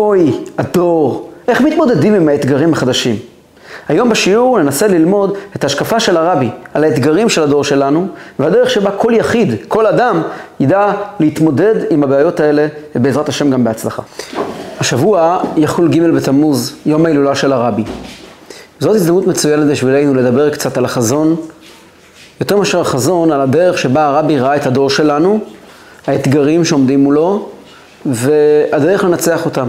אוי, הדור, איך מתמודדים עם האתגרים החדשים? היום בשיעור ננסה ללמוד את ההשקפה של הרבי על האתגרים של הדור שלנו והדרך שבה כל יחיד, כל אדם, ידע להתמודד עם הבעיות האלה ובעזרת השם גם בהצלחה. השבוע יחול ג' בתמוז, יום ההילולה של הרבי. זאת הזדמנות מצוינת בשבילנו לדבר קצת על החזון, יותר מאשר החזון, על הדרך שבה הרבי ראה את הדור שלנו, האתגרים שעומדים מולו והדרך לנצח אותם.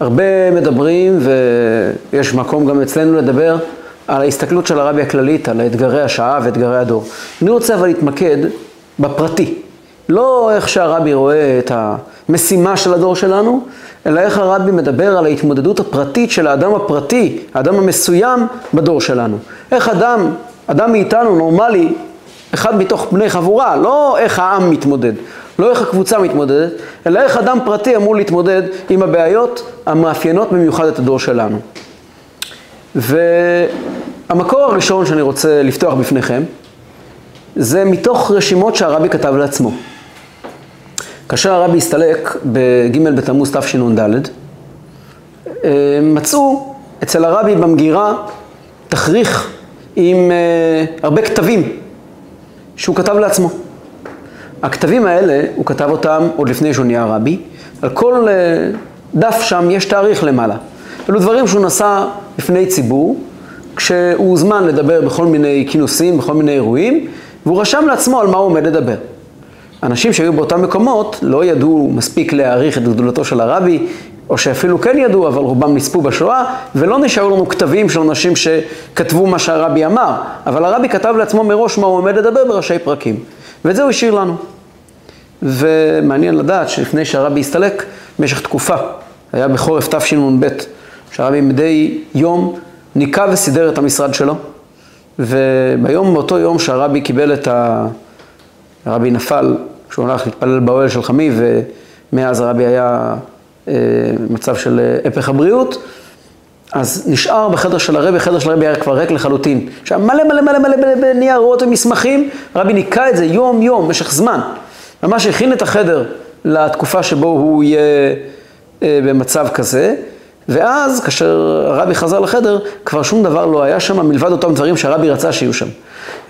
הרבה מדברים, ויש מקום גם אצלנו לדבר, על ההסתכלות של הרבי הכללית, על אתגרי השעה ואתגרי הדור. אני רוצה אבל להתמקד בפרטי. לא איך שהרבי רואה את המשימה של הדור שלנו, אלא איך הרבי מדבר על ההתמודדות הפרטית של האדם הפרטי, האדם המסוים בדור שלנו. איך אדם, אדם מאיתנו, נורמלי, אחד מתוך בני חבורה, לא איך העם מתמודד. לא איך הקבוצה מתמודדת, אלא איך אדם פרטי אמור להתמודד עם הבעיות המאפיינות במיוחד את הדור שלנו. והמקור הראשון שאני רוצה לפתוח בפניכם, זה מתוך רשימות שהרבי כתב לעצמו. כאשר הרבי הסתלק בג' בתמוז תשנ"ד, אה, מצאו אצל הרבי במגירה תכריך עם אה, הרבה כתבים שהוא כתב לעצמו. הכתבים האלה, הוא כתב אותם עוד לפני שהוא נהיה רבי, על כל אה, דף שם יש תאריך למעלה. אלו דברים שהוא נשא בפני ציבור, כשהוא הוזמן לדבר בכל מיני כינוסים, בכל מיני אירועים, והוא רשם לעצמו על מה הוא עומד לדבר. אנשים שהיו באותם מקומות לא ידעו מספיק להעריך את גדולתו של הרבי, או שאפילו כן ידעו, אבל רובם נספו בשואה, ולא נשארו לנו כתבים של אנשים שכתבו מה שהרבי אמר, אבל הרבי כתב לעצמו מראש מה הוא עומד לדבר בראשי פרקים, ואת זה הוא השאיר לנו. ומעניין לדעת שלפני שהרבי הסתלק, במשך תקופה, היה בחורף תשנ"ב, שהרבי מדי יום ניקה וסידר את המשרד שלו, וביום, באותו יום שהרבי קיבל את ה... הרבי נפל כשהוא הלך להתפלל באוהל של חמי, ומאז הרבי היה אה, מצב של אה, הפך הבריאות, אז נשאר בחדר של הרבי, החדר של הרבי היה כבר ריק לחלוטין. שהיה מלא מלא מלא מלא בניירות ומסמכים, הרבי ניקה את זה יום יום, במשך זמן. ממש הכין את החדר לתקופה שבו הוא יהיה אה, במצב כזה, ואז כאשר הרבי חזר לחדר, כבר שום דבר לא היה שם מלבד אותם דברים שהרבי רצה שיהיו שם.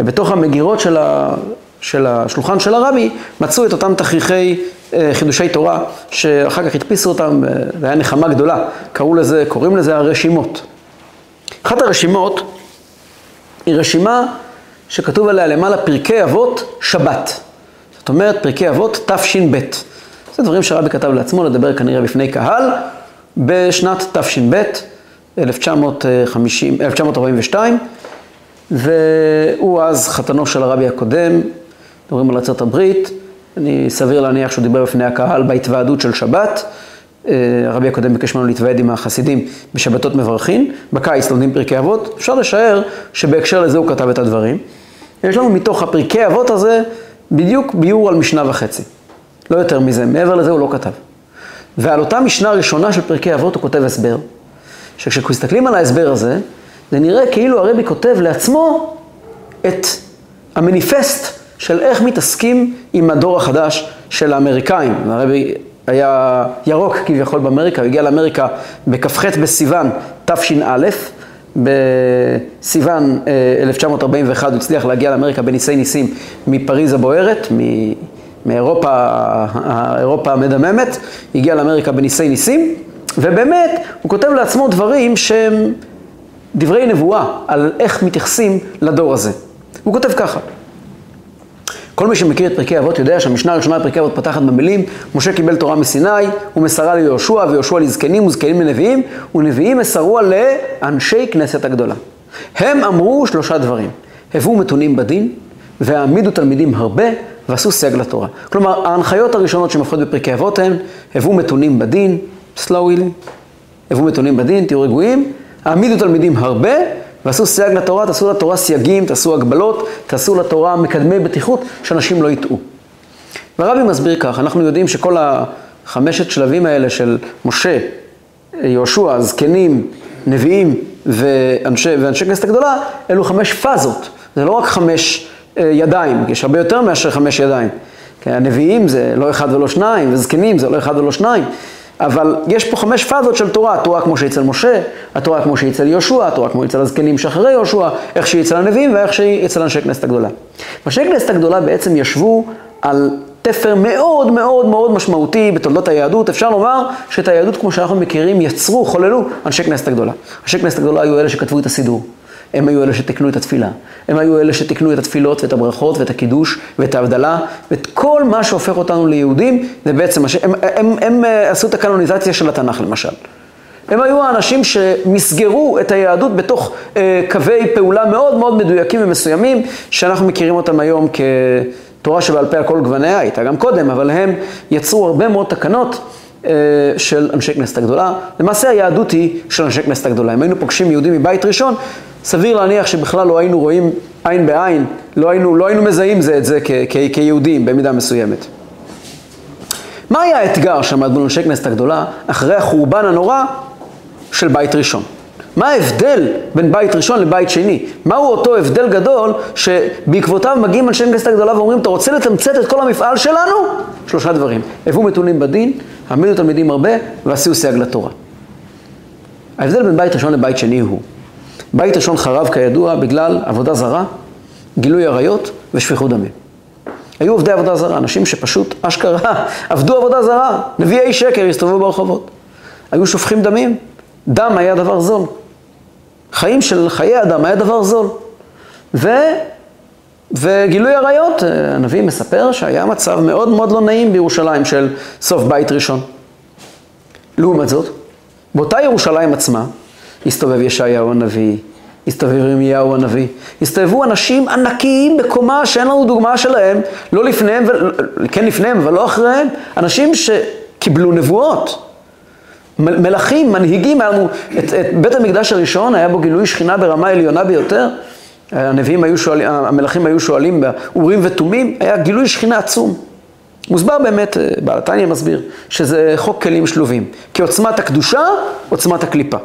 ובתוך המגירות של, ה, של השולחן של הרבי מצאו את אותם תכריכי אה, חידושי תורה, שאחר כך הדפיסו אותם, והיה נחמה גדולה. קראו לזה, קוראים לזה הרשימות. אחת הרשימות היא רשימה שכתוב עליה למעלה פרקי אבות שבת. זאת אומרת, פרקי אבות תש"ב. זה דברים שרבי כתב לעצמו, לדבר כנראה בפני קהל, בשנת תש"ב, 1950, 1942, והוא אז חתנו של הרבי הקודם, מדברים על ארצות הברית, אני סביר להניח שהוא דיבר בפני הקהל בהתוועדות של שבת. אה, הרבי הקודם ביקש ממנו להתוועד עם החסידים בשבתות מברכים, בקיץ לומדים פרקי אבות, אפשר לשער שבהקשר לזה הוא כתב את הדברים. יש לנו מתוך הפרקי אבות הזה בדיוק ביור על משנה וחצי. לא יותר מזה, מעבר לזה הוא לא כתב. ועל אותה משנה ראשונה של פרקי אבות הוא כותב הסבר, שכשמסתכלים על ההסבר הזה, זה נראה כאילו הרבי כותב לעצמו את המניפסט של איך מתעסקים עם הדור החדש של האמריקאים. הרבי היה ירוק כביכול באמריקה, הוא הגיע לאמריקה בכ"ח בסיוון תש"א, בסיוון 1941 הוא הצליח להגיע לאמריקה בניסי ניסים מפריז הבוערת, מאירופה האירופה המדממת, הגיע לאמריקה בניסי ניסים, ובאמת הוא כותב לעצמו דברים שהם דברי נבואה על איך מתייחסים לדור הזה. הוא כותב ככה: כל מי שמכיר את פרקי אבות יודע שהמשנה הראשונה בפרקי אבות פתחת במילים משה קיבל תורה מסיני ומסרה ליהושע ויהושע לזקנים וזקנים לנביאים ונביאים מסרוה לאנשי כנסת הגדולה. הם אמרו שלושה דברים, הוו מתונים בדין והעמידו תלמידים הרבה ועשו סייג לתורה. כלומר, ההנחיות הראשונות שמפיעות בפרקי אבות הן הוו מתונים בדין, slowly, הוו מתונים בדין, תהיו רגועים, העמידו תלמידים הרבה ועשו סייג לתורה, תעשו לתורה סייגים, תעשו הגבלות, תעשו לתורה מקדמי בטיחות, שאנשים לא יטעו. והרבי מסביר כך, אנחנו יודעים שכל החמשת שלבים האלה של משה, יהושע, זקנים, נביאים ואנשי, ואנשי כנסת הגדולה, אלו חמש פאזות. זה לא רק חמש אה, ידיים, יש הרבה יותר מאשר חמש ידיים. כי הנביאים זה לא אחד ולא שניים, וזקנים זה לא אחד ולא שניים. אבל יש פה חמש פאזות של תורה, התורה כמו שהיא אצל משה, התורה כמו שהיא אצל יהושע, התורה כמו אצל הזקנים שאחרי יהושע, איך שהיא אצל הנביאים ואיך שהיא אצל אנשי כנסת הגדולה. אנשי כנסת הגדולה בעצם ישבו על תפר מאוד מאוד מאוד משמעותי בתולדות היהדות. אפשר לומר שאת היהדות כמו שאנחנו מכירים יצרו, חוללו אנשי כנסת הגדולה. אנשי כנסת הגדולה היו אלה שכתבו את הסידור. הם היו אלה שתיקנו את התפילה. הם היו אלה שתיקנו את התפילות ואת הברכות ואת הקידוש ואת ההבדלה ואת כל מה שהופך אותנו ליהודים, זה בעצם, הם, הם, הם, הם אה, עשו את הקנוניזציה של התנ"ך למשל. הם היו האנשים שמסגרו את היהדות בתוך אה, קווי פעולה מאוד מאוד מדויקים ומסוימים, שאנחנו מכירים אותם היום כתורה שבעל פה על כל גווניה, הייתה גם קודם, אבל הם יצרו הרבה מאוד תקנות של אנשי כנסת הגדולה. למעשה היהדות היא של אנשי כנסת הגדולה. אם היינו פוגשים יהודים מבית ראשון, סביר להניח שבכלל לא היינו רואים עין בעין, לא היינו, לא היינו מזהים זה את זה כ, כ, כיהודים במידה מסוימת. מה היה האתגר שעמד מול אנשי כנסת הגדולה אחרי החורבן הנורא של בית ראשון? מה ההבדל בין בית ראשון לבית שני? מהו אותו הבדל גדול שבעקבותיו מגיעים אנשי כנסת הגדולה ואומרים, אתה רוצה לתמצת את כל המפעל שלנו? שלושה דברים. הביאו מתונים בדין, העמידו תלמידים הרבה ועשו סייג לתורה. ההבדל בין בית ראשון לבית שני הוא בית ראשון חרב כידוע בגלל עבודה זרה, גילוי עריות ושפיכות דמים. היו עובדי עבודה זרה, אנשים שפשוט אשכרה עבדו עבודה זרה, נביאי שקר הסתובבו ברחובות. היו שופכים דמים, דם היה דבר זול. חיים של חיי אדם היה דבר זול. ו... וגילוי עריות, הנביא מספר שהיה מצב מאוד מאוד לא נעים בירושלים של סוף בית ראשון. לעומת זאת, באותה ירושלים עצמה, הסתובב ישעיהו הנביא, הסתובב ירמיהו הנביא, הסתובבו אנשים ענקיים בקומה שאין לנו דוגמה שלהם, לא לפניהם, ו... כן לפניהם, אבל לא אחריהם, אנשים שקיבלו נבואות. מלכים, מנהיגים, היה לנו, את, את בית המקדש הראשון היה בו גילוי שכינה ברמה עליונה ביותר. הנביאים היו שואלים, המלכים היו שואלים באורים ותומים, היה גילוי שכינה עצום. מוסבר באמת, בעל התניא מסביר, שזה חוק כלים שלובים. כי עוצמת הקדושה, עוצמת הקליפה.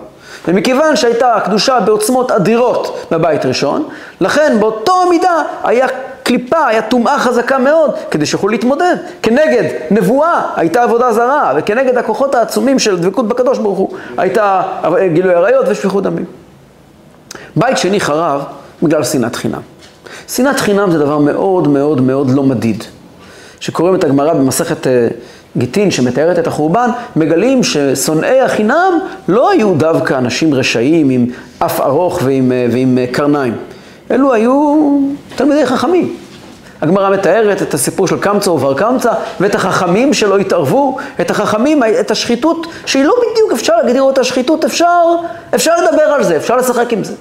ומכיוון שהייתה הקדושה בעוצמות אדירות בבית ראשון, לכן באותו מידה היה קליפה, היה טומאה חזקה מאוד, כדי שיוכלו להתמודד. כנגד נבואה הייתה עבודה זרה, וכנגד הכוחות העצומים של דבקות בקדוש ברוך הוא, הייתה גילוי עריות ושפיכות דמים. בית שני חרב בגלל שנאת חינם. שנאת חינם זה דבר מאוד מאוד מאוד לא מדיד. שקוראים את הגמרא במסכת אה, גיטין שמתארת את החורבן, מגלים ששונאי החינם לא היו דווקא אנשים רשעים עם אף ארוך ועם, אה, ועם אה, קרניים. אלו היו תלמידי חכמים. הגמרא מתארת את הסיפור של קמצא ובר קמצא, ואת החכמים שלא התערבו, את החכמים, את השחיתות, שהיא לא בדיוק אפשר להגדיר אותה שחיתות, אפשר, אפשר לדבר על זה, אפשר לשחק עם זה.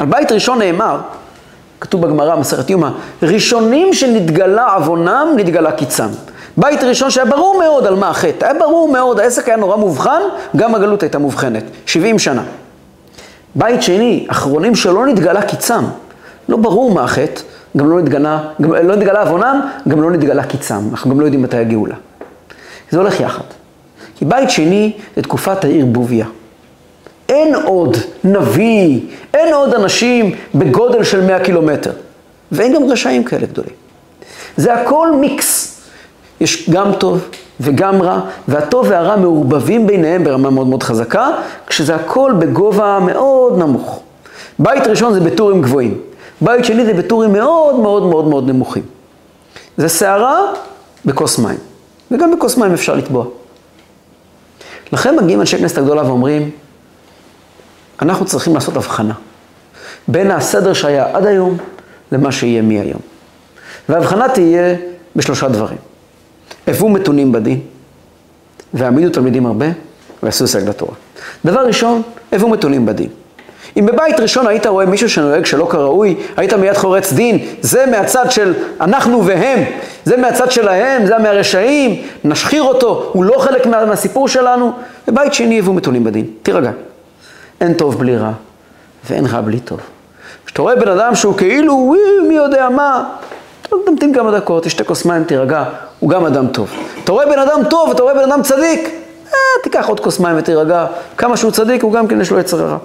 על בית ראשון נאמר, כתוב בגמרא, מסכת יומא, ראשונים שנתגלה עוונם, נתגלה קיצם. בית ראשון שהיה ברור מאוד על מה החטא, היה ברור מאוד, העסק היה נורא מובחן, גם הגלות הייתה מובחנת, 70 שנה. בית שני, אחרונים שלא נתגלה קיצם, לא ברור מה החטא, גם לא נתגלה, גם לא נתגלה עוונם, גם לא נתגלה קיצם, אנחנו גם לא יודעים מתי הגאולה. זה הולך יחד. כי בית שני זה תקופת העיר בוביה. אין עוד נביא, אין עוד אנשים בגודל של 100 קילומטר. ואין גם רשעים כאלה גדולים. זה הכל מיקס. יש גם טוב וגם רע, והטוב והרע מעורבבים ביניהם ברמה מאוד מאוד חזקה, כשזה הכל בגובה מאוד נמוך. בית ראשון זה בטורים גבוהים, בית שני זה בטורים מאוד מאוד מאוד מאוד נמוכים. זה סערה בכוס מים, וגם בכוס מים אפשר לטבוע. לכן מגיעים אנשי כנסת הגדולה ואומרים, אנחנו צריכים לעשות הבחנה בין הסדר שהיה עד היום למה שיהיה מהיום. וההבחנה תהיה בשלושה דברים. הוו מתונים בדין, והעמידו תלמידים הרבה, ועשו סייג לתורה. דבר ראשון, הוו מתונים בדין. אם בבית ראשון היית רואה מישהו שנוהג שלא כראוי, היית מיד חורץ דין, זה מהצד של אנחנו והם, זה מהצד שלהם, זה מהרשעים, נשחיר אותו, הוא לא חלק מה, מהסיפור שלנו. בבית שני הוו מתונים בדין, תירגע. אין טוב בלי רע, ואין רע בלי טוב. כשאתה רואה בן אדם שהוא כאילו, וואי, מי יודע מה, תמתין כמה דקות, תשתה כוס מים, תירגע, הוא גם אדם טוב. אתה רואה בן אדם טוב, אתה רואה בן אדם צדיק, אה, תיקח עוד כוס מים ותירגע, כמה שהוא צדיק, הוא גם כן יש לו יצר הרע.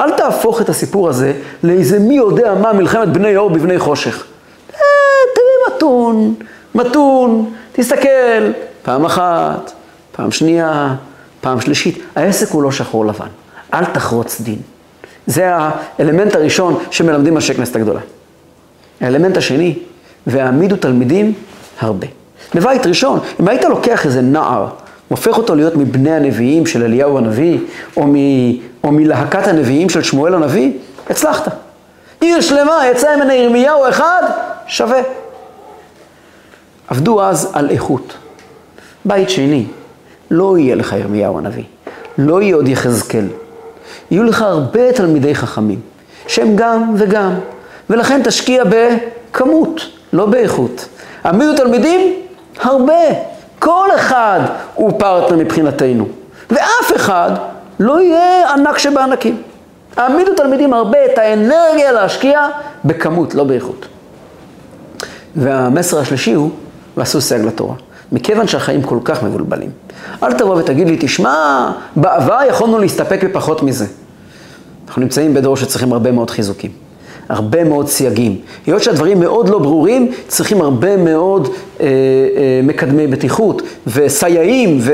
אל תהפוך את הסיפור הזה לאיזה מי יודע מה מלחמת בני אור בבני חושך. אה, תראה מתון, מתון, תסתכל, פעם אחת, פעם שנייה, פעם שלישית. העסק הוא לא שחור לבן. אל תחרוץ דין. זה האלמנט הראשון שמלמדים אנשי כנסת הגדולה. האלמנט השני, והעמידו תלמידים הרבה. בבית ראשון, אם היית לוקח איזה נער, הופך אותו להיות מבני הנביאים של אליהו הנביא, או, מ, או מלהקת הנביאים של שמואל הנביא, הצלחת. עיר שלמה יצא ממנה ירמיהו אחד, שווה. עבדו אז על איכות. בית שני, לא יהיה לך ירמיהו הנביא, לא יהיה עוד יחזקאל. יהיו לך הרבה תלמידי חכמים, שהם גם וגם, ולכן תשקיע בכמות, לא באיכות. העמידו תלמידים? הרבה. כל אחד הוא פרטנר מבחינתנו, ואף אחד לא יהיה ענק שבענקים. העמידו תלמידים הרבה את האנרגיה להשקיע בכמות, לא באיכות. והמסר השלישי הוא, ועשו סייג לתורה. מכיוון שהחיים כל כך מבולבלים. אל תבוא ותגיד לי, תשמע, בעבר יכולנו להסתפק בפחות מזה. אנחנו נמצאים בדור שצריכים הרבה מאוד חיזוקים, הרבה מאוד סייגים. היות שהדברים מאוד לא ברורים, צריכים הרבה מאוד אה, אה, מקדמי בטיחות וסייעים ו,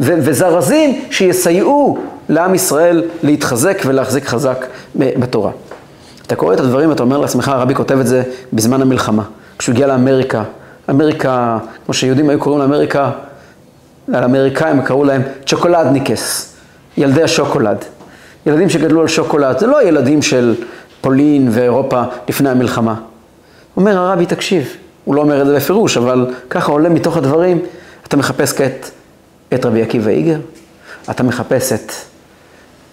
ו, וזרזים שיסייעו לעם ישראל להתחזק ולהחזיק חזק בתורה. אתה קורא את הדברים ואתה אומר לעצמך, הרבי כותב את זה בזמן המלחמה. כשהוא הגיע לאמריקה, אמריקה, כמו שיהודים היו קוראים לאמריקה, לאמריקאים קראו להם צ'וקולדניקס, ילדי השוקולד. ילדים שגדלו על שוקולד, זה לא הילדים של פולין ואירופה לפני המלחמה. אומר הרבי, תקשיב, הוא לא אומר את זה בפירוש, אבל ככה עולה מתוך הדברים, אתה מחפש כעת את רבי עקיבא איגר, אתה מחפש את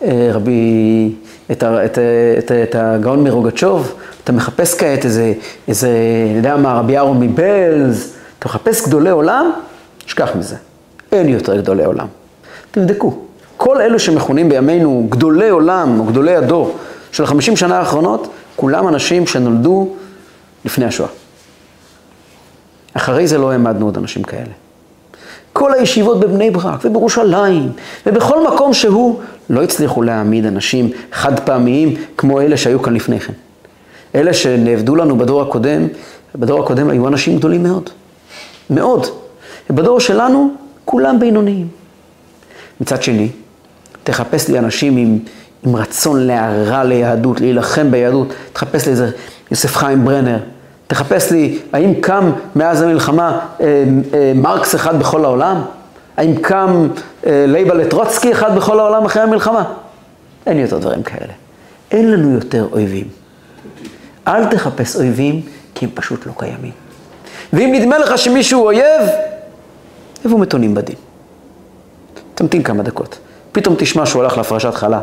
רבי, את, את, את, את הגאון מרוגצ'וב, אתה מחפש כעת איזה, איזה, אני יודע מה, רבי אהרון מבלז, אתה מחפש גדולי עולם, שכח מזה. אין יותר גדולי עולם. תבדקו. כל אלה שמכונים בימינו גדולי עולם או גדולי הדור של החמישים שנה האחרונות, כולם אנשים שנולדו לפני השואה. אחרי זה לא העמדנו עוד אנשים כאלה. כל הישיבות בבני ברק ובירושלים ובכל מקום שהוא, לא הצליחו להעמיד אנשים חד פעמיים כמו אלה שהיו כאן לפני כן. אלה שנעבדו לנו בדור הקודם, בדור הקודם היו אנשים גדולים מאוד. מאוד. ובדור שלנו, כולם בינוניים. מצד שני, תחפש לי אנשים עם, עם רצון להרע ליהדות, להילחם ביהדות, תחפש לי איזה יוסף חיים ברנר, תחפש לי, האם קם מאז המלחמה אה, אה, מרקס אחד בכל העולם? האם קם אה, לייבה לטרוצקי אחד בכל העולם אחרי המלחמה? אין יותר דברים כאלה. אין לנו יותר אויבים. אל תחפש אויבים, כי הם פשוט לא קיימים. ואם נדמה לך שמישהו אויב, איפה מתונים בדין? תמתין כמה דקות. פתאום תשמע שהוא הלך להפרשת חלה,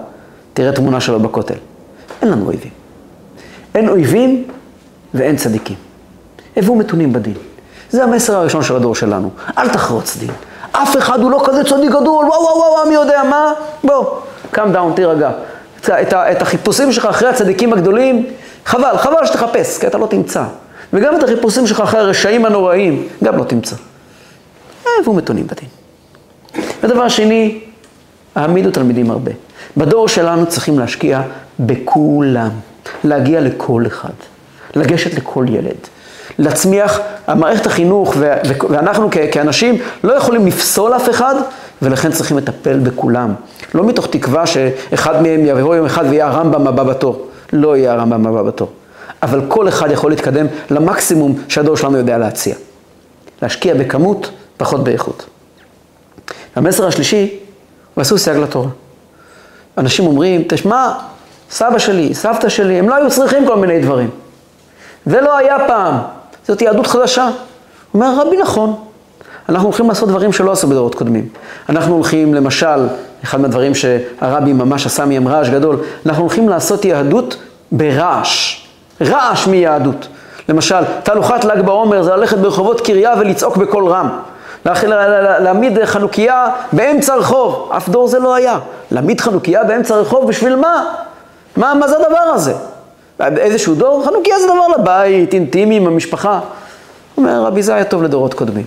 תראה תמונה שלו בכותל. אין לנו אויבים. אין אויבים ואין צדיקים. הביאו מתונים בדין. זה המסר הראשון של הדור שלנו. אל תחרוץ דין. אף אחד הוא לא כזה צדיק גדול, וואו וואו וואו, מי יודע מה? בוא, קם דאון, תירגע. את, את, החיפושים שלך אחרי הצדיקים הגדולים, חבל, חבל שתחפש, כי אתה לא תמצא. וגם את החיפושים שלך אחרי הרשעים הנוראים, גם לא תמצא. הביאו מתונים בדין. ודבר שני, העמידו תלמידים הרבה. בדור שלנו צריכים להשקיע בכולם, להגיע לכל אחד, לגשת לכל ילד, להצמיח, המערכת החינוך ואנחנו כאנשים לא יכולים לפסול אף אחד ולכן צריכים לטפל בכולם. לא מתוך תקווה שאחד מהם יבוא יום אחד ויהיה הרמב"ם הבא בתור. לא יהיה הרמב"ם הבא בתור. אבל כל אחד יכול להתקדם למקסימום שהדור שלנו יודע להציע. להשקיע בכמות, פחות באיכות. המסר השלישי ועשו סייג לתורה. אנשים אומרים, תשמע, סבא שלי, סבתא שלי, הם לא היו צריכים כל מיני דברים. זה לא היה פעם, זאת יהדות חדשה. אומר הרבי נכון, אנחנו הולכים לעשות דברים שלא עשו בדורות קודמים. אנחנו הולכים, למשל, אחד מהדברים שהרבי ממש עשה מהם רעש גדול, אנחנו הולכים לעשות יהדות ברעש, רעש מיהדות. למשל, תהלוכת ל"ג בעומר זה ללכת ברחובות קריה ולצעוק בקול רם. להעמיד חנוכיה באמצע הרחוב, אף דור זה לא היה. להעמיד חנוכיה באמצע הרחוב, בשביל מה? מה, מה זה הדבר הזה? איזשהו דור, חנוכיה זה דבר לבית, אינטימי, עם המשפחה. אומר רבי, זה היה טוב לדורות קודמים.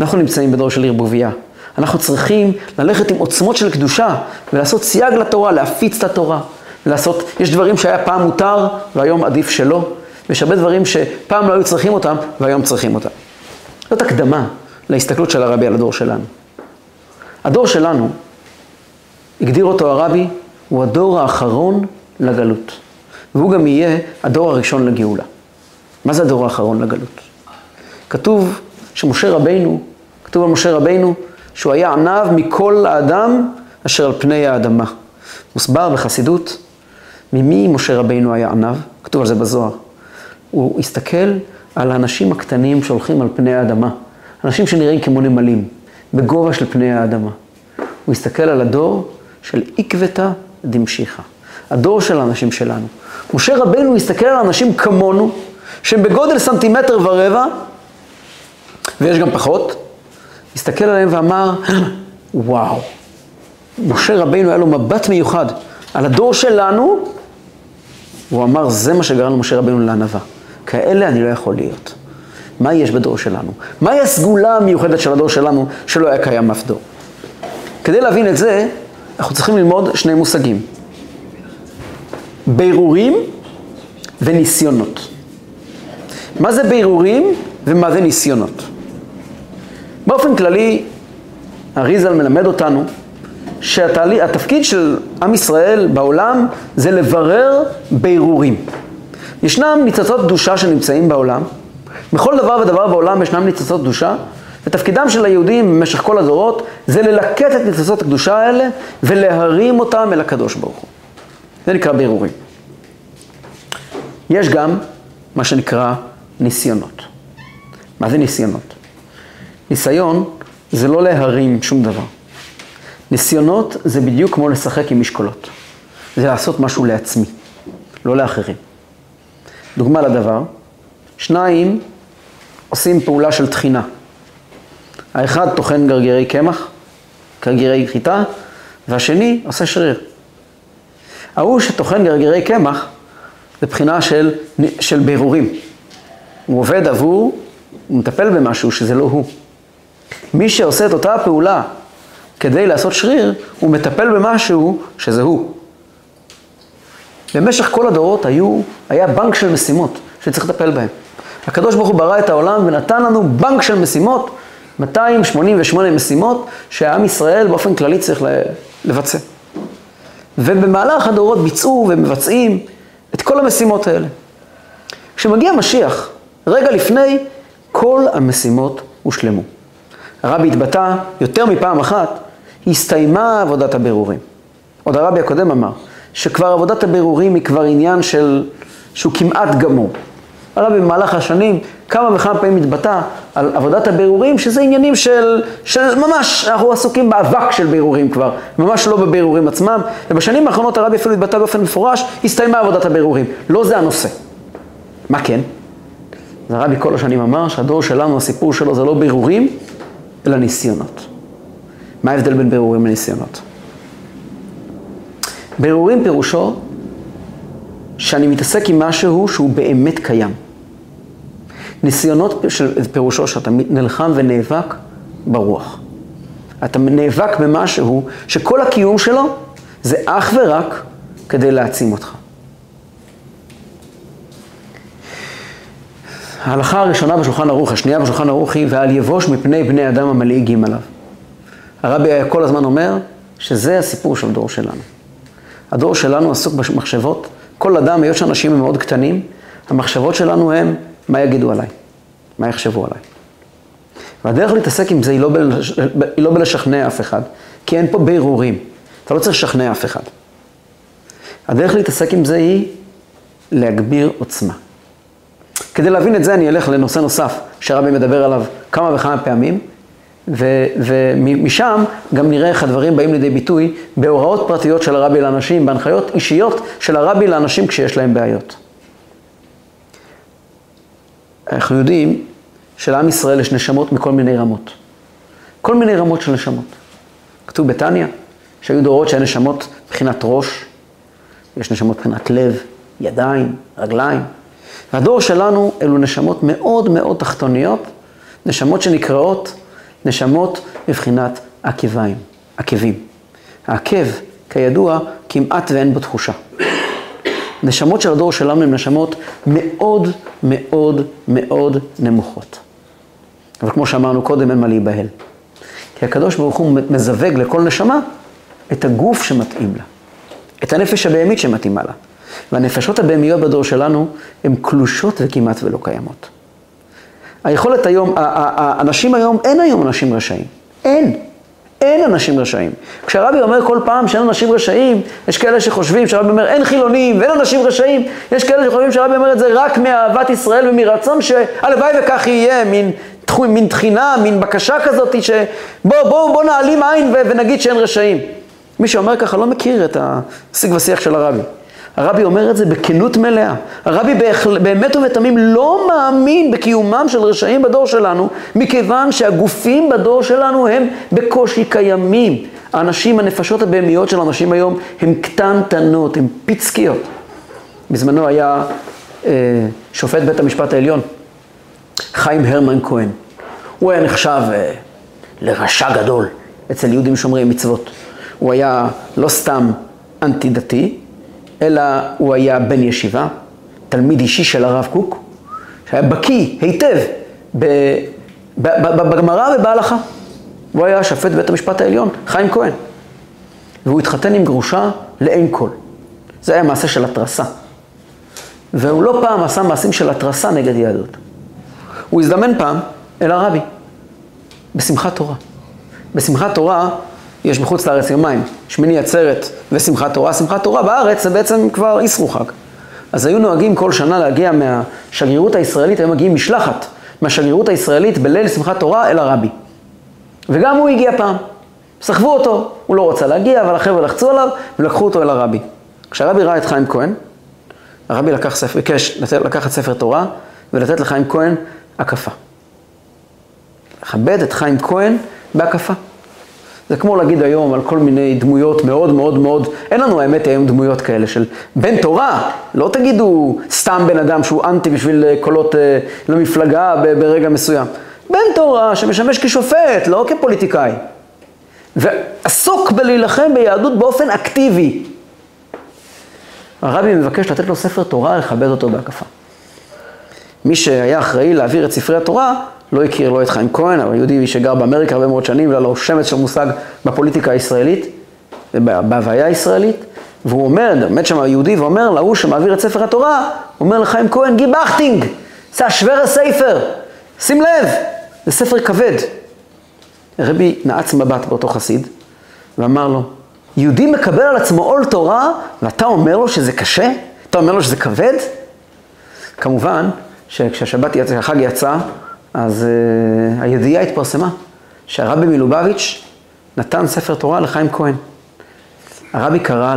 אנחנו נמצאים בדור של ערבוביה. אנחנו צריכים ללכת עם עוצמות של קדושה ולעשות סייג לתורה, להפיץ את התורה. לעשות, יש דברים שהיה פעם מותר והיום עדיף שלא, ויש הרבה דברים שפעם לא היו צריכים אותם והיום צריכים אותם. זאת הקדמה להסתכלות של הרבי על הדור שלנו. הדור שלנו, הגדיר אותו הרבי, הוא הדור האחרון לגלות. והוא גם יהיה הדור הראשון לגאולה. מה זה הדור האחרון לגלות? כתוב שמשה רבינו, כתוב על משה רבינו, שהוא היה עניו מכל האדם אשר על פני האדמה. מוסבר בחסידות, ממי משה רבינו היה עניו? כתוב על זה בזוהר. הוא הסתכל על האנשים הקטנים שהולכים על פני האדמה. אנשים שנראים כמו נמלים, בגובה של פני האדמה. הוא הסתכל על הדור של עקבתא דמשיחא. הדור של האנשים שלנו. משה רבנו הסתכל על אנשים כמונו, שהם בגודל סנטימטר ורבע, ויש גם פחות, הסתכל עליהם ואמר, וואו, משה רבינו היה לו מבט מיוחד על הדור שלנו, הוא אמר, זה מה שגרם למשה רבינו לענווה. כאלה אני לא יכול להיות. מה יש בדור שלנו? מהי הסגולה המיוחדת של הדור שלנו שלא היה קיים אף דור? כדי להבין את זה, אנחנו צריכים ללמוד שני מושגים. בירורים וניסיונות. מה זה בירורים ומה זה ניסיונות? באופן כללי, אריזל מלמד אותנו שהתפקיד של עם ישראל בעולם זה לברר בירורים. ישנם ניצוצות קדושה שנמצאים בעולם, בכל דבר ודבר בעולם ישנם ניצוצות קדושה, ותפקידם של היהודים במשך כל הדורות זה ללקט את ניצוצות הקדושה האלה ולהרים אותם אל הקדוש ברוך הוא. זה נקרא בירורים. יש גם מה שנקרא ניסיונות. מה זה ניסיונות? ניסיון זה לא להרים שום דבר. ניסיונות זה בדיוק כמו לשחק עם משקולות. זה לעשות משהו לעצמי, לא לאחרים. דוגמה לדבר, שניים עושים פעולה של טחינה. האחד טוחן גרגירי קמח, גרגירי חיטה, והשני עושה שריר. ההוא שטוחן גרגירי קמח, זה בחינה של, של בירורים. הוא עובד עבור, הוא מטפל במשהו שזה לא הוא. מי שעושה את אותה הפעולה כדי לעשות שריר, הוא מטפל במשהו שזה הוא. במשך כל הדורות היו, היה בנק של משימות שצריך לטפל בהן. הקדוש ברוך הוא ברא את העולם ונתן לנו בנק של משימות, 288 משימות שהעם ישראל באופן כללי צריך לבצע. ובמהלך הדורות ביצעו ומבצעים את כל המשימות האלה. כשמגיע משיח, רגע לפני, כל המשימות הושלמו. הרבי התבטא יותר מפעם אחת, הסתיימה עבודת הבירורים. עוד הרבי הקודם אמר, שכבר עבודת הבירורים היא כבר עניין של, שהוא כמעט גמור. הרבי במהלך השנים כמה וכמה פעמים התבטא על עבודת הבירורים, שזה עניינים של, של ממש, אנחנו עסוקים באבק של בירורים כבר, ממש לא בבירורים עצמם, ובשנים האחרונות הרבי אפילו התבטא באופן מפורש, הסתיימה עבודת הבירורים. לא זה הנושא. מה כן? אז הרבי כל השנים אמר שהדור שלנו, הסיפור שלו זה לא בירורים, אלא ניסיונות. מה ההבדל בין בירורים לניסיונות? בירורים פירושו שאני מתעסק עם משהו שהוא באמת קיים. ניסיונות של פירושו שאתה נלחם ונאבק ברוח. אתה נאבק במשהו שכל הקיום שלו זה אך ורק כדי להעצים אותך. ההלכה הראשונה בשולחן ערוך, השנייה בשולחן ערוך היא ואל יבוש מפני בני אדם המלעיגים עליו. הרבי היה כל הזמן אומר שזה הסיפור של הדור שלנו. הדור שלנו עסוק במחשבות, כל אדם, היות שאנשים הם מאוד קטנים, המחשבות שלנו הם מה יגידו עליי, מה יחשבו עליי. והדרך להתעסק עם זה היא לא, בלש... היא לא בלשכנע אף אחד, כי אין פה בירורים. אתה לא צריך לשכנע אף אחד. הדרך להתעסק עם זה היא להגביר עוצמה. כדי להבין את זה אני אלך לנושא נוסף שהרבי מדבר עליו כמה וכמה פעמים, ומשם גם נראה איך הדברים באים לידי ביטוי בהוראות פרטיות של הרבי לאנשים, בהנחיות אישיות של הרבי לאנשים כשיש להם בעיות. אנחנו יודעים שלעם ישראל יש נשמות מכל מיני רמות. כל מיני רמות של נשמות. כתוב בתניא שהיו דורות שהיו נשמות מבחינת ראש, יש נשמות מבחינת לב, ידיים, רגליים. והדור שלנו אלו נשמות מאוד מאוד תחתוניות, נשמות שנקראות נשמות מבחינת עקביים, עקבים. העקב, כידוע, כמעט ואין בו תחושה. נשמות של הדור שלנו הן נשמות מאוד מאוד מאוד נמוכות. אבל כמו שאמרנו קודם, אין מה להיבהל. כי הקדוש ברוך הוא מזווג לכל נשמה את הגוף שמתאים לה, את הנפש הבהמית שמתאימה לה. והנפשות הבהמיות בדור שלנו הן קלושות וכמעט ולא קיימות. היכולת היום, האנשים היום, אין היום אנשים רשעים. אין. אין אנשים רשעים. כשהרבי אומר כל פעם שאין אנשים רשעים, יש כאלה שחושבים שהרבי אומר אין חילונים ואין אנשים רשעים, יש כאלה שחושבים שהרבי אומר את זה רק מאהבת ישראל ומרצון שהלוואי וכך יהיה, מין, מין תחינה, מין בקשה כזאת שבוא בוא, בוא נעלים עין ונגיד שאין רשעים. מי שאומר ככה לא מכיר את השיג ושיח של הרבי. הרבי אומר את זה בכנות מלאה. הרבי באמת ובתמים לא מאמין בקיומם של רשעים בדור שלנו, מכיוון שהגופים בדור שלנו הם בקושי קיימים. האנשים, הנפשות הבהמיות של האנשים היום, הן קטנטנות, הן פיצקיות. בזמנו היה אה, שופט בית המשפט העליון, חיים הרמן כהן. הוא היה נחשב אה, לרשע גדול אצל יהודים שומרי מצוות. הוא היה לא סתם אנטי דתי, אלא הוא היה בן ישיבה, תלמיד אישי של הרב קוק, שהיה בקיא היטב בגמרא ובהלכה. הוא היה שופט בית המשפט העליון, חיים כהן. והוא התחתן עם גרושה לעין כל. זה היה מעשה של התרסה. והוא לא פעם עשה מעשים של התרסה נגד יהדות. הוא הזדמן פעם אל הרבי, בשמחת תורה. בשמחת תורה יש בחוץ לארץ יומיים, שמיני עצרת ושמחת תורה. שמחת תורה בארץ זה בעצם כבר איסרו חג. אז היו נוהגים כל שנה להגיע מהשגרירות הישראלית, היו מגיעים משלחת מהשגרירות הישראלית בליל שמחת תורה אל הרבי. וגם הוא הגיע פעם. סחבו אותו, הוא לא רצה להגיע, אבל החבר'ה לחצו עליו ולקחו אותו אל הרבי. כשהרבי ראה את חיים כהן, הרבי לקח ספר, ביקש לקחת ספר תורה ולתת לחיים כהן הקפה. לכבד את חיים כהן בהקפה. זה כמו להגיד היום על כל מיני דמויות מאוד מאוד מאוד, אין לנו האמת היום דמויות כאלה של בן תורה, לא תגידו סתם בן אדם שהוא אנטי בשביל אה, קולות אה, למפלגה ברגע מסוים. בן תורה שמשמש כשופט, לא כפוליטיקאי. ועסוק בלהילחם ביהדות באופן אקטיבי. הרבי מבקש לתת לו ספר תורה, לכבד אותו בהקפה. מי שהיה אחראי להעביר את ספרי התורה, לא הכיר לא את חיים כהן, אבל יהודי שגר באמריקה הרבה מאוד שנים, והיה לו שמץ של מושג בפוליטיקה הישראלית, בהוויה הישראלית, והוא אומר, עומד שם יהודי ואומר להוא שמעביר את ספר התורה, אומר לחיים כהן, גיבכטינג, זה השוור הספר, שים לב, זה ספר כבד. רבי נעץ מבט באותו חסיד, ואמר לו, יהודי מקבל על עצמו עול תורה, ואתה אומר לו שזה קשה? אתה אומר לו שזה כבד? כמובן שכשהשבת יצא, החג יצא, אז uh, הידיעה התפרסמה שהרבי מלובביץ' נתן ספר תורה לחיים כהן. הרבי קרא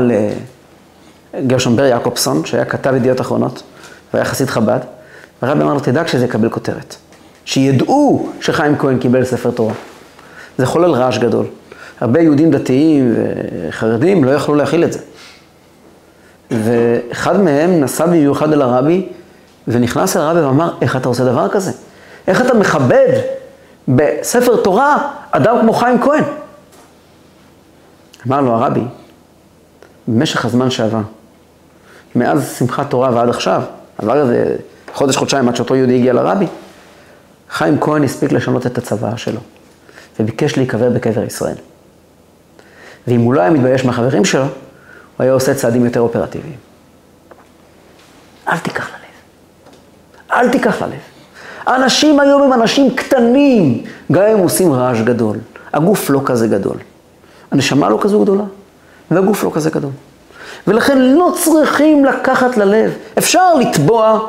לגרשון בר יעקובסון, שהיה כתב ידיעות אחרונות, והיה חסיד חב"ד, והרבי אמר לו, תדאג שזה יקבל כותרת. שידעו שחיים כהן קיבל ספר תורה. זה חולל רעש גדול. הרבה יהודים דתיים וחרדים לא יכלו להכיל את זה. ואחד מהם נסע במיוחד אל הרבי, ונכנס אל הרבי ואמר, איך אתה עושה דבר כזה? איך אתה מכבד בספר תורה אדם כמו חיים כהן? אמר לו הרבי, במשך הזמן שעבר, מאז שמחת תורה ועד עכשיו, עבר איזה חודש, חודשיים עד שאותו יהודי הגיע לרבי, חיים כהן הספיק לשנות את הצוואה שלו, וביקש להיקבר בקבר ישראל. ואם הוא לא היה מתבייש מהחברים שלו, הוא היה עושה צעדים יותר אופרטיביים. אל תיקח ללב. אל תיקח ללב. האנשים היום הם אנשים קטנים, גם אם עושים רעש גדול. הגוף לא כזה גדול. הנשמה לא כזו גדולה, והגוף לא כזה גדול. ולכן לא צריכים לקחת ללב. אפשר לטבוע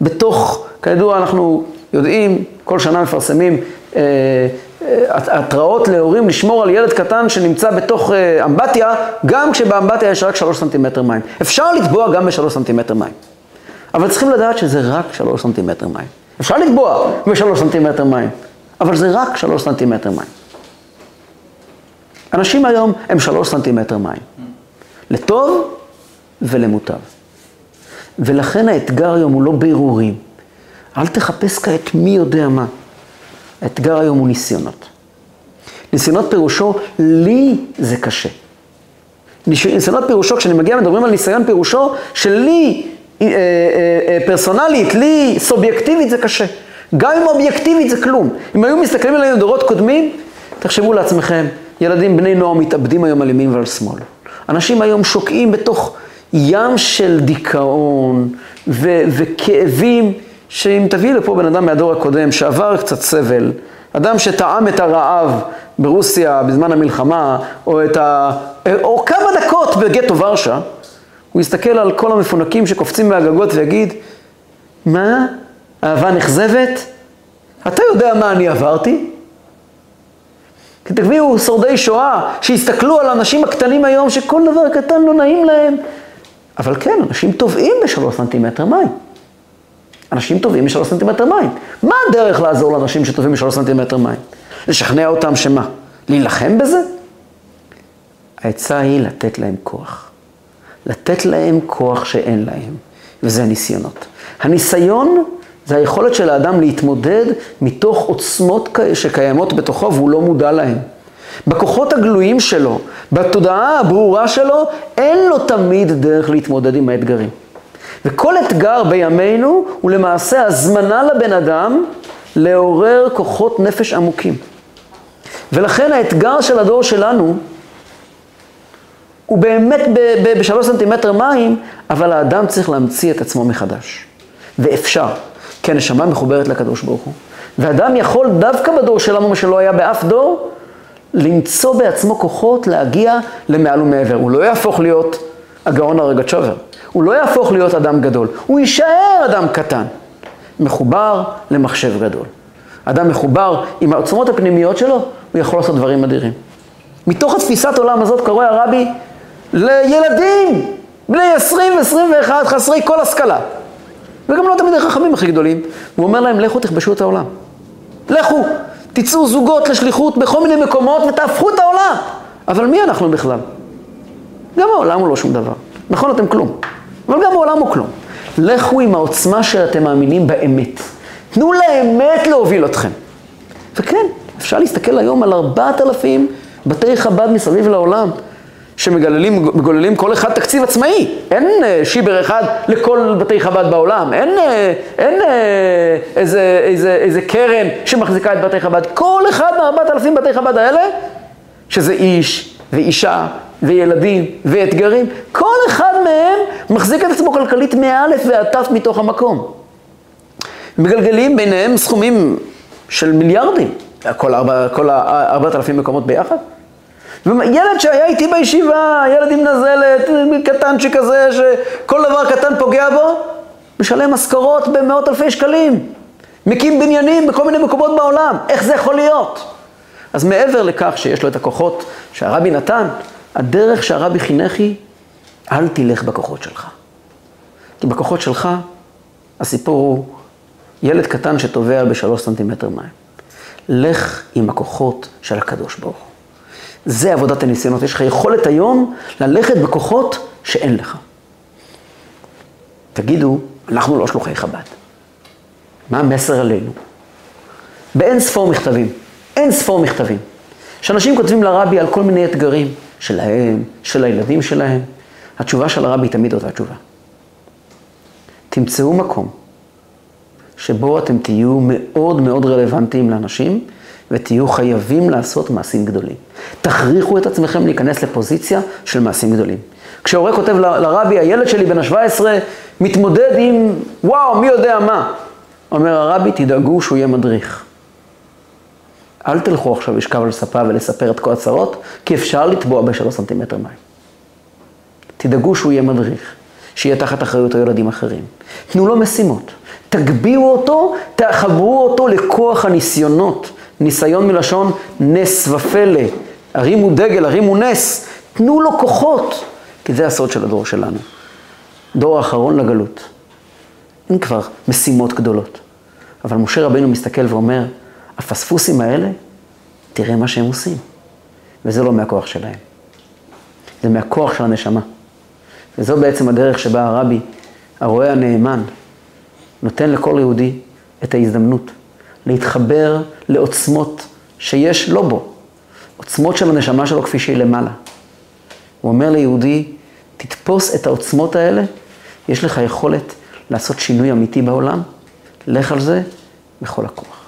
בתוך, כידוע אנחנו יודעים, כל שנה מפרסמים אה, אה, התראות להורים לשמור על ילד קטן שנמצא בתוך אה, אמבטיה, גם כשבאמבטיה יש רק שלוש סנטימטר מים. אפשר לטבוע גם בשלוש סנטימטר מים. אבל צריכים לדעת שזה רק שלוש סנטימטר מים. אפשר לטבוע בשלוש סנטימטר מים, אבל זה רק שלוש סנטימטר מים. אנשים היום הם שלוש סנטימטר מים, לטוב ולמוטב. ולכן האתגר היום הוא לא בירורים. אל תחפש כעת מי יודע מה. האתגר היום הוא ניסיונות. ניסיונות פירושו, לי זה קשה. ניסיונות פירושו, כשאני מגיע, מדברים על ניסיון פירושו, שלי פרסונלית, לי סובייקטיבית זה קשה. גם אם אובייקטיבית זה כלום. אם היו מסתכלים עלינו דורות קודמים, תחשבו לעצמכם, ילדים, בני נוער מתאבדים היום על ימין ועל שמאל. אנשים היום שוקעים בתוך ים של דיכאון ו- וכאבים, שאם תביא לפה בן אדם מהדור הקודם שעבר קצת סבל, אדם שטעם את הרעב ברוסיה בזמן המלחמה, או, ה... או כמה דקות בגטו ורשה, הוא יסתכל על כל המפונקים שקופצים מהגגות ויגיד, מה? אהבה נכזבת? אתה יודע מה אני עברתי? תביאו שורדי שואה שיסתכלו על האנשים הקטנים היום שכל דבר קטן לא נעים להם. אבל כן, אנשים טובעים בשלוש סנטימטר מים. אנשים טובעים בשלוש סנטימטר מים. מה הדרך לעזור לאנשים שטובעים בשלוש סנטימטר מים? לשכנע אותם שמה? להילחם בזה? העצה היא לתת להם כוח. לתת להם כוח שאין להם, וזה הניסיונות. הניסיון זה היכולת של האדם להתמודד מתוך עוצמות שקיימות בתוכו והוא לא מודע להן. בכוחות הגלויים שלו, בתודעה הברורה שלו, אין לו תמיד דרך להתמודד עם האתגרים. וכל אתגר בימינו הוא למעשה הזמנה לבן אדם לעורר כוחות נפש עמוקים. ולכן האתגר של הדור שלנו הוא באמת בשלוש סנטימטר מים, אבל האדם צריך להמציא את עצמו מחדש. ואפשר. כי הנשמה מחוברת לקדוש ברוך הוא. ואדם יכול דווקא בדור שלנו, מה שלא היה באף דור, למצוא בעצמו כוחות להגיע למעל ומעבר. הוא לא יהפוך להיות הגאון הרגצ'ובר. הוא לא יהפוך להיות אדם גדול. הוא יישאר אדם קטן. מחובר למחשב גדול. אדם מחובר עם העוצמות הפנימיות שלו, הוא יכול לעשות דברים אדירים. מתוך התפיסת עולם הזאת קורא הרבי לילדים בני 20 ו-21 חסרי כל השכלה. וגם לא תמיד החכמים הכי גדולים. הוא אומר להם, לכו תכבשו את העולם. לכו, תצאו זוגות לשליחות בכל מיני מקומות ותהפכו את העולם. אבל מי אנחנו בכלל? גם העולם הוא לא שום דבר. נכון, אתם כלום. אבל גם העולם הוא כלום. לכו עם העוצמה שאתם מאמינים באמת. תנו לאמת להוביל אתכם. וכן, אפשר להסתכל היום על ארבעת אלפים בתי חב"ד מסביב לעולם. שמגוללים כל אחד תקציב עצמאי. אין אה, שיבר אחד לכל בתי חב"ד בעולם, אין, אה, אין אה, איזה, איזה, איזה קרן שמחזיקה את בתי חב"ד. כל אחד מארבעת אלפים בתי חב"ד האלה, שזה איש ואישה וילדים ואתגרים, כל אחד מהם מחזיק את עצמו כלכלית מאלף ועד תף מתוך המקום. מגלגלים ביניהם סכומים של מיליארדים, כל ארבעת אלפים מקומות ביחד. ילד שהיה איתי בישיבה, ילד עם נזלת, קטנצ'יק כזה, שכל דבר קטן פוגע בו, משלם משכורות במאות אלפי שקלים. מקים בניינים בכל מיני מקומות בעולם. איך זה יכול להיות? אז מעבר לכך שיש לו את הכוחות שהרבי נתן, הדרך שהרבי חינך היא, אל תלך בכוחות שלך. כי בכוחות שלך, הסיפור הוא ילד קטן שטובע בשלוש סנטימטר מים. לך עם הכוחות של הקדוש ברוך. זה עבודת הניסיונות. יש לך יכולת היום ללכת בכוחות שאין לך. תגידו, אנחנו לא שלוחי חב"ד. מה המסר עלינו? באין ספור מכתבים, אין ספור מכתבים, שאנשים כותבים לרבי על כל מיני אתגרים שלהם, של הילדים שלהם, התשובה של הרבי היא תמיד אותה תשובה. תמצאו מקום שבו אתם תהיו מאוד מאוד רלוונטיים לאנשים ותהיו חייבים לעשות מעשים גדולים. תכריחו את עצמכם להיכנס לפוזיציה של מעשים גדולים. כשהורה כותב לרבי, הילד שלי בן ה-17 מתמודד עם וואו, מי יודע מה. אומר הרבי, תדאגו שהוא יהיה מדריך. אל תלכו עכשיו לשכב על ספה ולספר את כל הצרות, כי אפשר לטבוע בשלוש סנטימטר מים. תדאגו שהוא יהיה מדריך, שיהיה תחת אחריות הילדים אחרים. תנו לו משימות, תגביהו אותו, תחברו אותו לכוח הניסיונות. ניסיון מלשון נס ופלא, הרימו דגל, הרימו נס, תנו לו כוחות, כי זה הסוד של הדור שלנו. דור האחרון לגלות. אין כבר משימות גדולות. אבל משה רבינו מסתכל ואומר, הפספוסים האלה, תראה מה שהם עושים. וזה לא מהכוח שלהם. זה מהכוח של הנשמה. וזו בעצם הדרך שבה הרבי, הרועה הנאמן, נותן לכל יהודי את ההזדמנות להתחבר לעוצמות שיש לא בו, עוצמות של הנשמה שלו כפי שהיא למעלה. הוא אומר ליהודי, תתפוס את העוצמות האלה, יש לך יכולת לעשות שינוי אמיתי בעולם, לך על זה בכל הכוח.